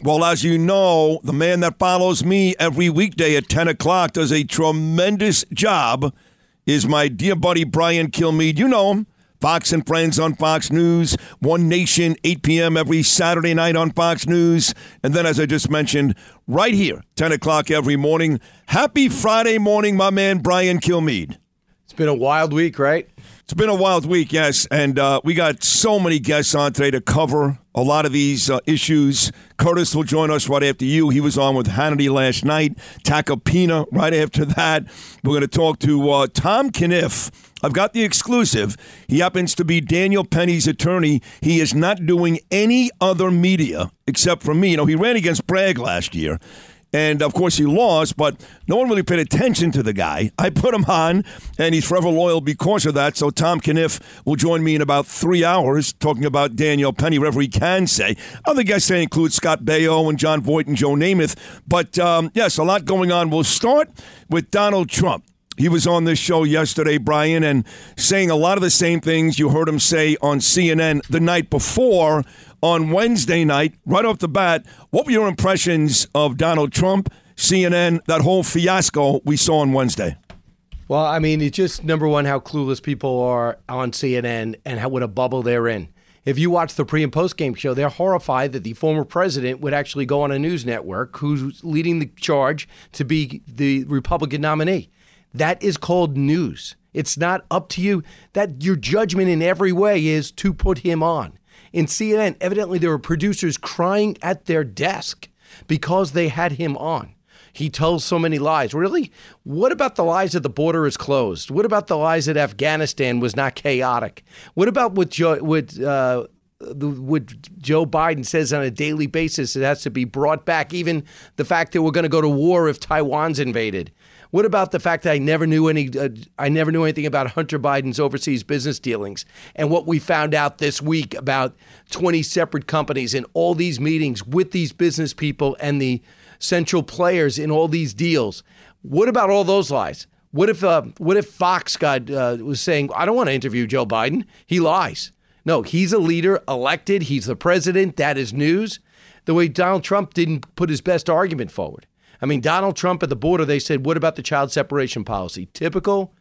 Well, as you know, the man that follows me every weekday at 10 o'clock does a tremendous job, is my dear buddy Brian Kilmeade. You know him. Fox and Friends on Fox News, One Nation, 8 p.m. every Saturday night on Fox News. And then, as I just mentioned, right here, 10 o'clock every morning. Happy Friday morning, my man Brian Kilmeade. It's been a wild week, right? It's been a wild week, yes. And uh, we got so many guests on today to cover a lot of these uh, issues. Curtis will join us right after you. He was on with Hannity last night. Tacopina right after that. We're going to talk to uh, Tom Kenniff. I've got the exclusive. He happens to be Daniel Penny's attorney. He is not doing any other media except for me. You know, he ran against Bragg last year. And of course, he lost, but no one really paid attention to the guy. I put him on, and he's forever loyal because of that. So, Tom Kenniff will join me in about three hours talking about Daniel Penny, whatever he can say. Other guests say include Scott Baio and Jon Voight and Joe Namath. But um, yes, a lot going on. We'll start with Donald Trump. He was on this show yesterday, Brian, and saying a lot of the same things you heard him say on CNN the night before on Wednesday night, right off the bat. What were your impressions of Donald Trump, CNN, that whole fiasco we saw on Wednesday? Well, I mean, it's just number one how clueless people are on CNN and how what a bubble they're in. If you watch the pre and post game show, they're horrified that the former president would actually go on a news network who's leading the charge to be the Republican nominee. That is called news. It's not up to you. That your judgment in every way is to put him on. In CNN, evidently there were producers crying at their desk because they had him on. He tells so many lies. Really? What about the lies that the border is closed? What about the lies that Afghanistan was not chaotic? What about what Joe, what, uh, what Joe Biden says on a daily basis? It has to be brought back. Even the fact that we're going to go to war if Taiwan's invaded. What about the fact that I never knew any? Uh, I never knew anything about Hunter Biden's overseas business dealings, and what we found out this week about 20 separate companies and all these meetings with these business people and the central players in all these deals. What about all those lies? What if uh, what if Fox got uh, was saying, "I don't want to interview Joe Biden. He lies." No, he's a leader, elected. He's the president. That is news. The way Donald Trump didn't put his best argument forward. I mean, Donald Trump at the border, they said, what about the child separation policy? Typical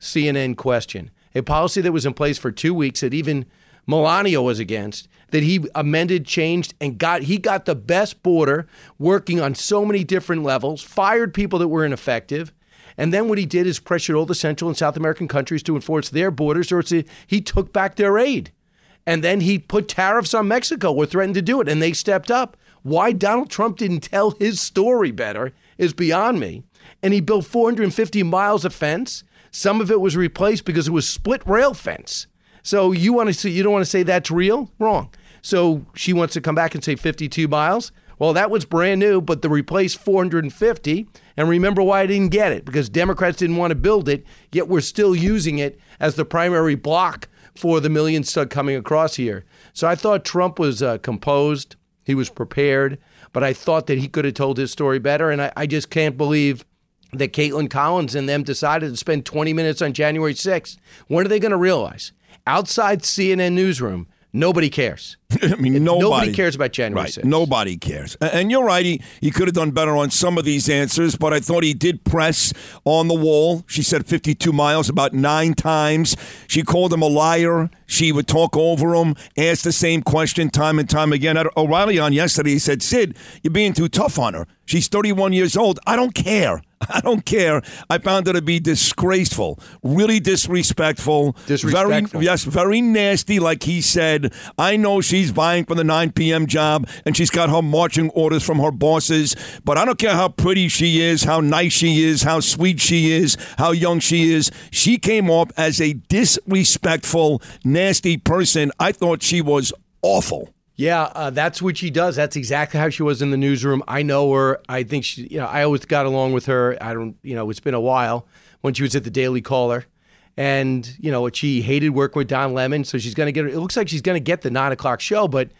CNN question. A policy that was in place for two weeks that even Melania was against, that he amended, changed, and got he got the best border working on so many different levels, fired people that were ineffective. And then what he did is pressured all the Central and South American countries to enforce their borders, or he took back their aid. And then he put tariffs on Mexico or threatened to do it, and they stepped up. Why Donald Trump didn't tell his story better is beyond me. And he built 450 miles of fence. Some of it was replaced because it was split rail fence. So you want to say you don't want to say that's real? Wrong. So she wants to come back and say 52 miles. Well, that was brand new, but the replaced 450. And remember why I didn't get it? Because Democrats didn't want to build it, yet we're still using it as the primary block for the millions coming across here. So I thought Trump was uh, composed. He was prepared, but I thought that he could have told his story better. And I, I just can't believe that Kaitlan Collins and them decided to spend 20 minutes on January 6th. When are they going to realize? Outside CNN newsroom, Nobody cares. I mean, nobody, nobody cares about January right, 6th. Nobody cares. And you're right. He, he could have done better on some of these answers, but I thought he did press on the wall. She said 52 miles about nine times. She called him a liar. She would talk over him, ask the same question time and time again. At O'Reilly on yesterday, he said, Sid, you're being too tough on her. She's 31 years old. I don't care. I don't care. I found it to be disgraceful, really disrespectful, disrespectful. Very, yes, very nasty. Like he said, I know she's vying for the 9 p.m. job and she's got her marching orders from her bosses, but I don't care how pretty she is, how nice she is, how sweet she is, how young she is. She came off as a disrespectful, nasty person. I thought she was awful. Yeah, uh, that's what she does. That's exactly how she was in the newsroom. I know her. I think she, you know, I always got along with her. I don't, you know, it's been a while when she was at the Daily Caller. And, you know, she hated working with Don Lemon. So she's going to get, it looks like she's going to get the nine o'clock show. But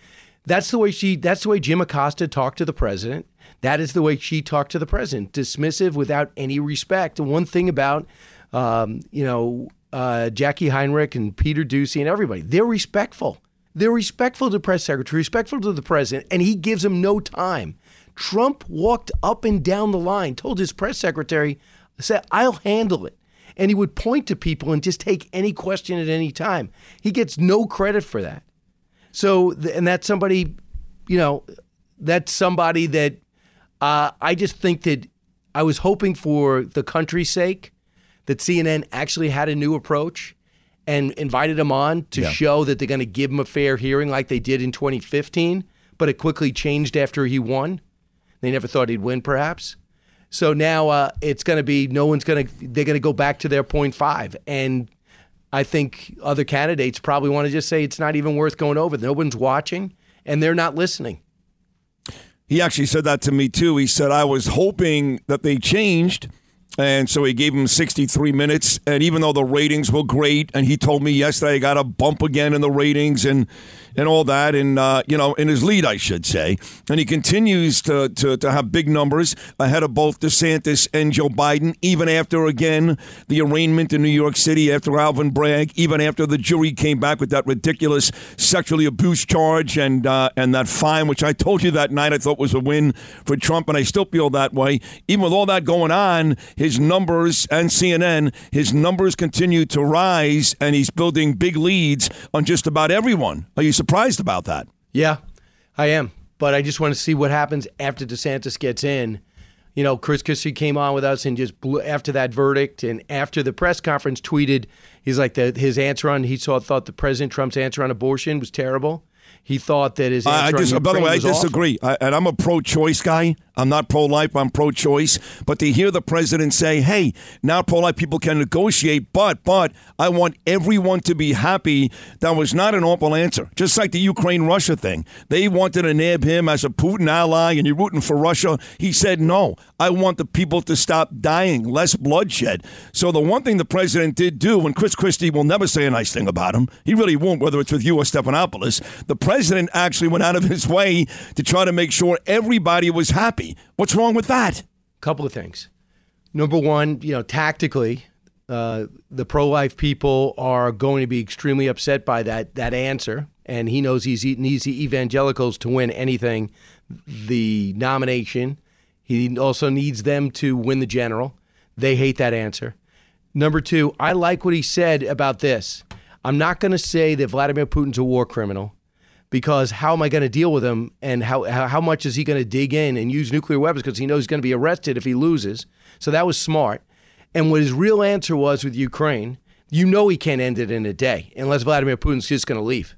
that's the way she, that's the way Jim Acosta talked to the president. That is the way she talked to the president, dismissive without any respect. And one thing about, um, you know, uh, Jacqui Heinrich and Peter Doocy and everybody, they're respectful. They're respectful to the press secretary, respectful to the president, and he gives them no time. Trump walked up and down the line, told his press secretary, said, I'll handle it. And he would point to people and just take any question at any time. He gets no credit for that. So, and that's somebody, you know, that's somebody that uh, I just think that I was hoping for the country's sake that CNN actually had a new approach and invited him on to yeah. show that they're going to give him a fair hearing like they did in 2015, but it quickly changed after he won. They never thought he'd win, perhaps. So now uh, it's going to be no one's going to, they're going to go back to their point five. And I think other candidates probably want to just say it's not even worth going over. No one's watching and they're not listening. He actually said that to me too. He said, I was hoping that they changed and so he gave him 63 minutes. And even though the ratings were great, and he told me yesterday I got a bump again in the ratings, and and all that, and uh, you know, in his lead, I should say. And he continues to, to, to have big numbers ahead of both DeSantis and Joe Biden, even after again the arraignment in New York City after Alvin Bragg, even after the jury came back with that ridiculous sexually abuse charge and uh, and that fine, which I told you that night I thought was a win for Trump, and I still feel that way. Even with all that going on, his numbers and CNN, his numbers continue to rise, and he's building big leads on just about everyone. Are you about that. Yeah, I am. But I just want to see what happens after DeSantis gets in. You know, Chris Christie came on with us and just blew, after that verdict and after the press conference tweeted, he's like the, his answer on he saw thought the President Trump's answer on abortion was terrible. He thought that his answer I, I dis- by the way, I disagree. I, and I'm a pro-choice guy. I'm not pro life, I'm pro choice. But to hear the president say, hey, now pro life people can negotiate, but, but I want everyone to be happy, that was not an awful answer. Just like the Ukraine Russia thing. They wanted to nab him as a Putin ally and you're rooting for Russia. He said, no, I want the people to stop dying, less bloodshed. So the one thing the president did do, and Chris Christie will never say a nice thing about him, he really won't, whether it's with you or Stephanopoulos, the president actually went out of his way to try to make sure everybody was happy. What's wrong with that? Couple of things. Number one, you know, tactically, uh, the pro-life people are going to be extremely upset by that that answer, and he knows he's needs the evangelicals to win anything, the nomination. He also needs them to win the general. They hate that answer. Number two, I like what he said about this. I'm not going to say that Vladimir Putin's a war criminal because how am I going to deal with him and how, how much is he going to dig in and use nuclear weapons because he knows he's going to be arrested if he loses. So that was smart. And what his real answer was with Ukraine, you know he can't end it in a day unless Vladimir Putin's just going to leave.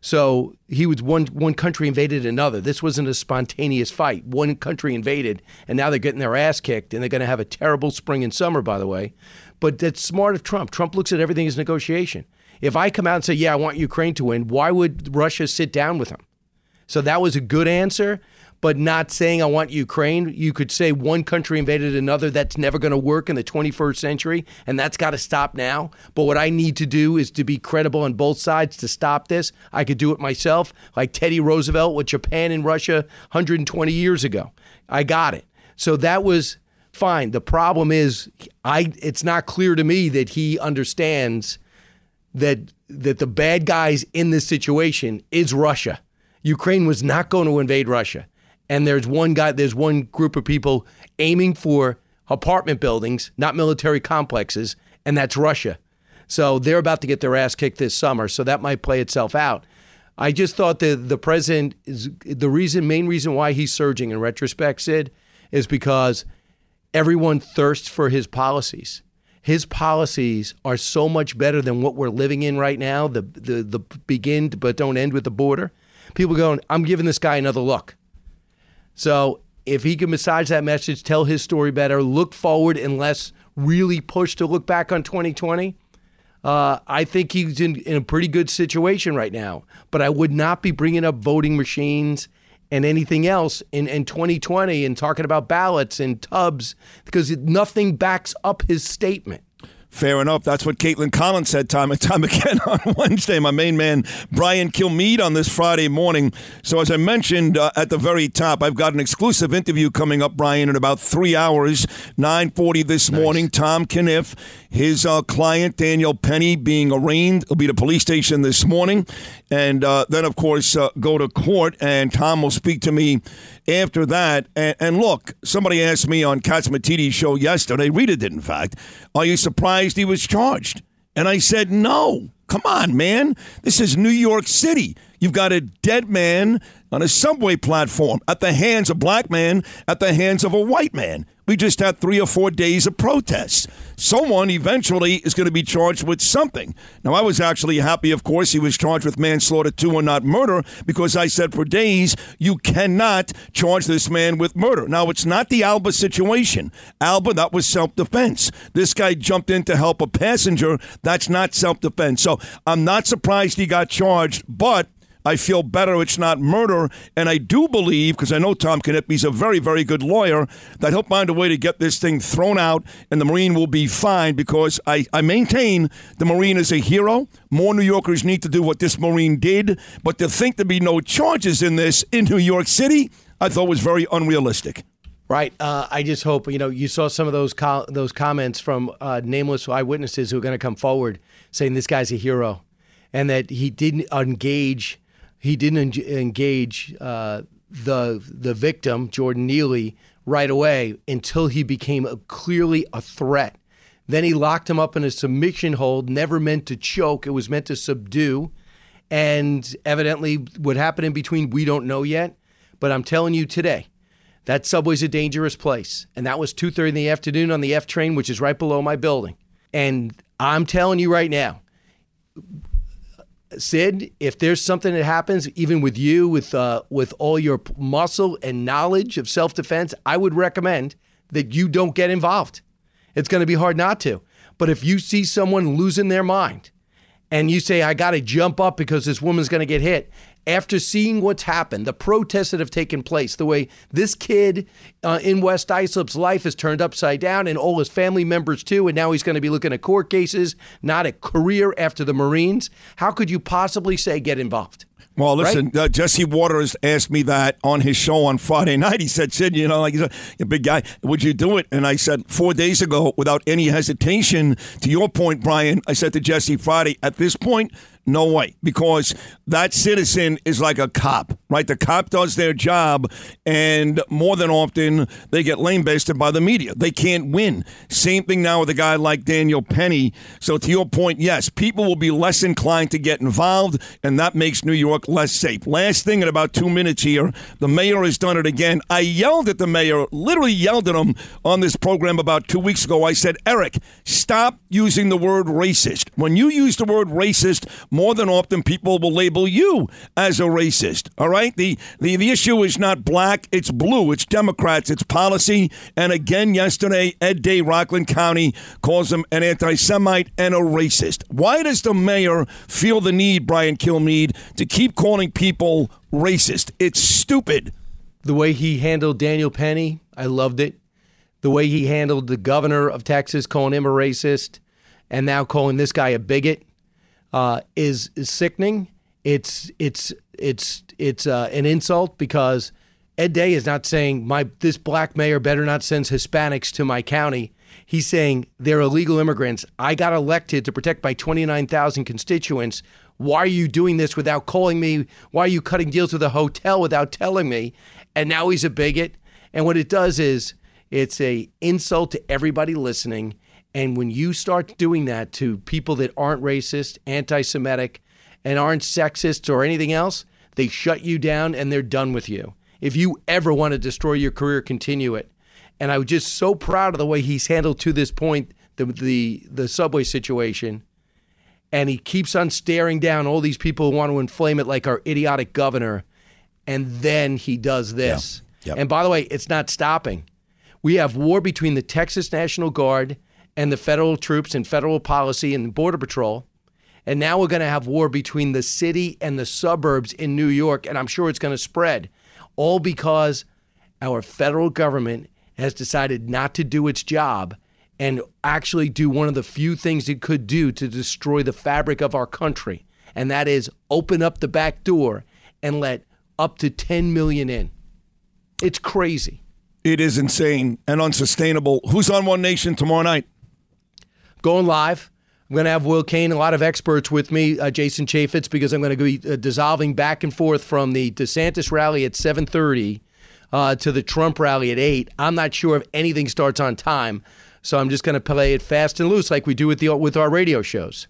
So he was one one country invaded another. This wasn't a spontaneous fight. One country invaded, and now they're getting their ass kicked, and they're going to have a terrible spring and summer, by the way. But that's smart of Trump. Trump looks at everything as negotiation. If I come out and say, yeah, I want Ukraine to win, why would Russia sit down with him? So that was a good answer, but not saying I want Ukraine. You could say one country invaded another. That's never going to work in the 21st century, and that's got to stop now. But what I need to do is to be credible on both sides to stop this. I could do it myself, like Teddy Roosevelt with Japan and Russia 120 years ago. I got it. So that was fine. The problem is, I it's not clear to me that he understands that that the bad guys in this situation is Russia. Ukraine was not going to invade Russia. And there's one guy, there's one group of people aiming for apartment buildings, not military complexes, and that's Russia. So they're about to get their ass kicked this summer. So that might play itself out. I just thought that the president is the reason, main reason why he's surging in retrospect, Sid, is because everyone thirsts for his policies his policies are so much better than what we're living in right now. The the the begin but don't end with the border. People going, I'm giving this guy another look. So if he can massage that message, tell his story better, look forward and less really push to look back on 2020, Uh, I think he's in, in a pretty good situation right now. But I would not be bringing up voting machines and anything else in, in 2020 and talking about ballots and tubs because nothing backs up his statement. Fair enough. That's what Kaitlan Collins said time and time again on Wednesday. My main man, Brian Kilmeade, on this Friday morning. So, as I mentioned uh, at the very top, I've got an exclusive interview coming up, Brian, in about three hours, 9.40 this nice. morning. Tom Kenniff, his uh, client, Daniel Penny, being arraigned. will be at a police station this morning. And uh, then, of course, uh, go to court. And Tom will speak to me after that. And, and look, somebody asked me on Catsimatidis' show yesterday, Rita did, in fact, are you surprised he was charged? And I said, no. Come on, man. This is New York City. You've got a dead man on a subway platform at the hands of black man, at the hands of a white man. We just had three or four days of protests. Someone eventually is going to be charged with something. Now, I was actually happy, of course, he was charged with manslaughter too and not murder because I said for days, you cannot charge this man with murder. Now, it's not the Alba situation. Alba, that was self defense. This guy jumped in to help a passenger. That's not self defense. So I'm not surprised he got charged, but I feel better it's not murder. And I do believe, because I know Tom Kenniff's a very, very good lawyer, that he'll find a way to get this thing thrown out and the Marine will be fine because I, I maintain the Marine is a hero. More New Yorkers need to do what this Marine did. But to think there'd be no charges in this in New York City, I thought was very unrealistic. Right. Uh, I just hope you know you saw some of those co- those comments from uh, nameless eyewitnesses who are going to come forward saying this guy's a hero, and that he didn't engage he didn't engage uh, the the victim Jordan Neely right away until he became a, clearly a threat. Then he locked him up in a submission hold, never meant to choke. It was meant to subdue. And evidently, what happened in between, we don't know yet. But I'm telling you today, that subway's a dangerous place. And that was 2.30 in the afternoon on the F train, which is right below my building. And I'm telling you right now, Sid, if there's something that happens, even with you, with uh, with all your muscle and knowledge of self defense, I would recommend that you don't get involved. It's going to be hard not to. But if you see someone losing their mind, and you say, "I got to jump up because this woman's going to get hit," after seeing what's happened, the protests that have taken place, the way this kid uh, in West Islip's life is turned upside down, and all his family members too, and now he's going to be looking at court cases, not a career after the Marines. How could you possibly say get involved? Well, listen, right? uh, Jesse Watters asked me that on his show on Friday night. He said, Sid, you know, like he's a, a, big guy, would you do it? And I said, four days ago, without any hesitation, to your point, Brian, I said to Jesse Friday, at this point, no way, because that citizen is like a cop, right? The cop does their job, and more than often they get lambasted by the media. They can't win. Same thing now with a guy like Daniel Penny. So, to your point, yes, people will be less inclined to get involved, and that makes New York less safe. Last thing in about two minutes here, the mayor has done it again. I yelled at the mayor, literally yelled at him on this program about two weeks ago. I said, Eric, stop using the word racist. When you use the word racist, more than often people will label you as a racist. All right? The, the, the issue is not black, it's blue. It's Democrats, it's policy. And again, yesterday, Ed Day, Rockland County, calls him an anti Semite and a racist. Why does the mayor feel the need, Brian Kilmeade, to keep calling people racist? It's stupid. The way he handled Daniel Penny, I loved it. The way he handled the governor of Texas, calling him a racist, and now calling this guy a bigot uh, is, is sickening. It's it's it's it's uh, an insult because Ed Day is not saying my this black mayor better not send Hispanics to my county. He's saying they're illegal immigrants. I got elected to protect my 29,000 constituents. Why are you doing this without calling me? Why are you cutting deals with a hotel without telling me? And now he's a bigot. And what it does is it's a insult to everybody listening and when you start doing that to people that aren't racist, anti Semitic, and aren't sexist or anything else, they shut you down and they're done with you. If you ever want to destroy your career, continue it. And I was just so proud of the way he's handled to this point the the, the subway situation. And he keeps on staring down all these people who want to inflame it like our idiotic governor. And then he does this. Yeah. Yep. And by the way, it's not stopping. We have war between the Texas National Guard and the federal troops and federal policy and Border Patrol. And now we're going to have war between the city and the suburbs in New York. And I'm sure it's going to spread, all because our federal government has decided not to do its job and actually do one of the few things it could do to destroy the fabric of our country. And that is open up the back door and let up to 10 million in. It's crazy. It is insane and unsustainable. Who's on One Nation tomorrow night? Going live. I'm going to have Will Cain, a lot of experts with me, uh, Jason Chaffetz, because I'm going to be uh, dissolving back and forth from the DeSantis rally at 7:30 uh, to the Trump rally at 8. I'm not sure if anything starts on time, so I'm just going to play it fast and loose like we do with the with our radio shows.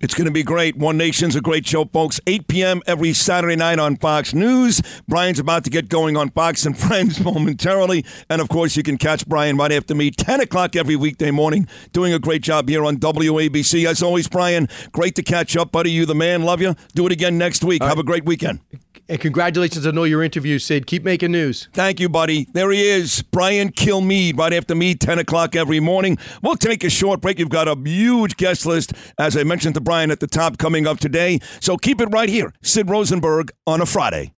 It's going to be great. One Nation's a great show, folks. 8 p.m. every Saturday night on Fox News. Brian's about to get going on Fox and Friends momentarily. And of course, you can catch Brian right after me, 10 o'clock every weekday morning, doing a great job here on WABC. As always, Brian, great to catch up, buddy. You the man. Love you. Do it again next week. Have a great weekend. And congratulations on all your interviews, Sid. Keep making news. Thank you, buddy. There he is, Brian Kilmeade, right after me, 10 o'clock every morning. We'll take a short break. You've got a huge guest list, as I mentioned to Brian at the top, coming up today. So keep it right here. Sid Rosenberg on a Friday.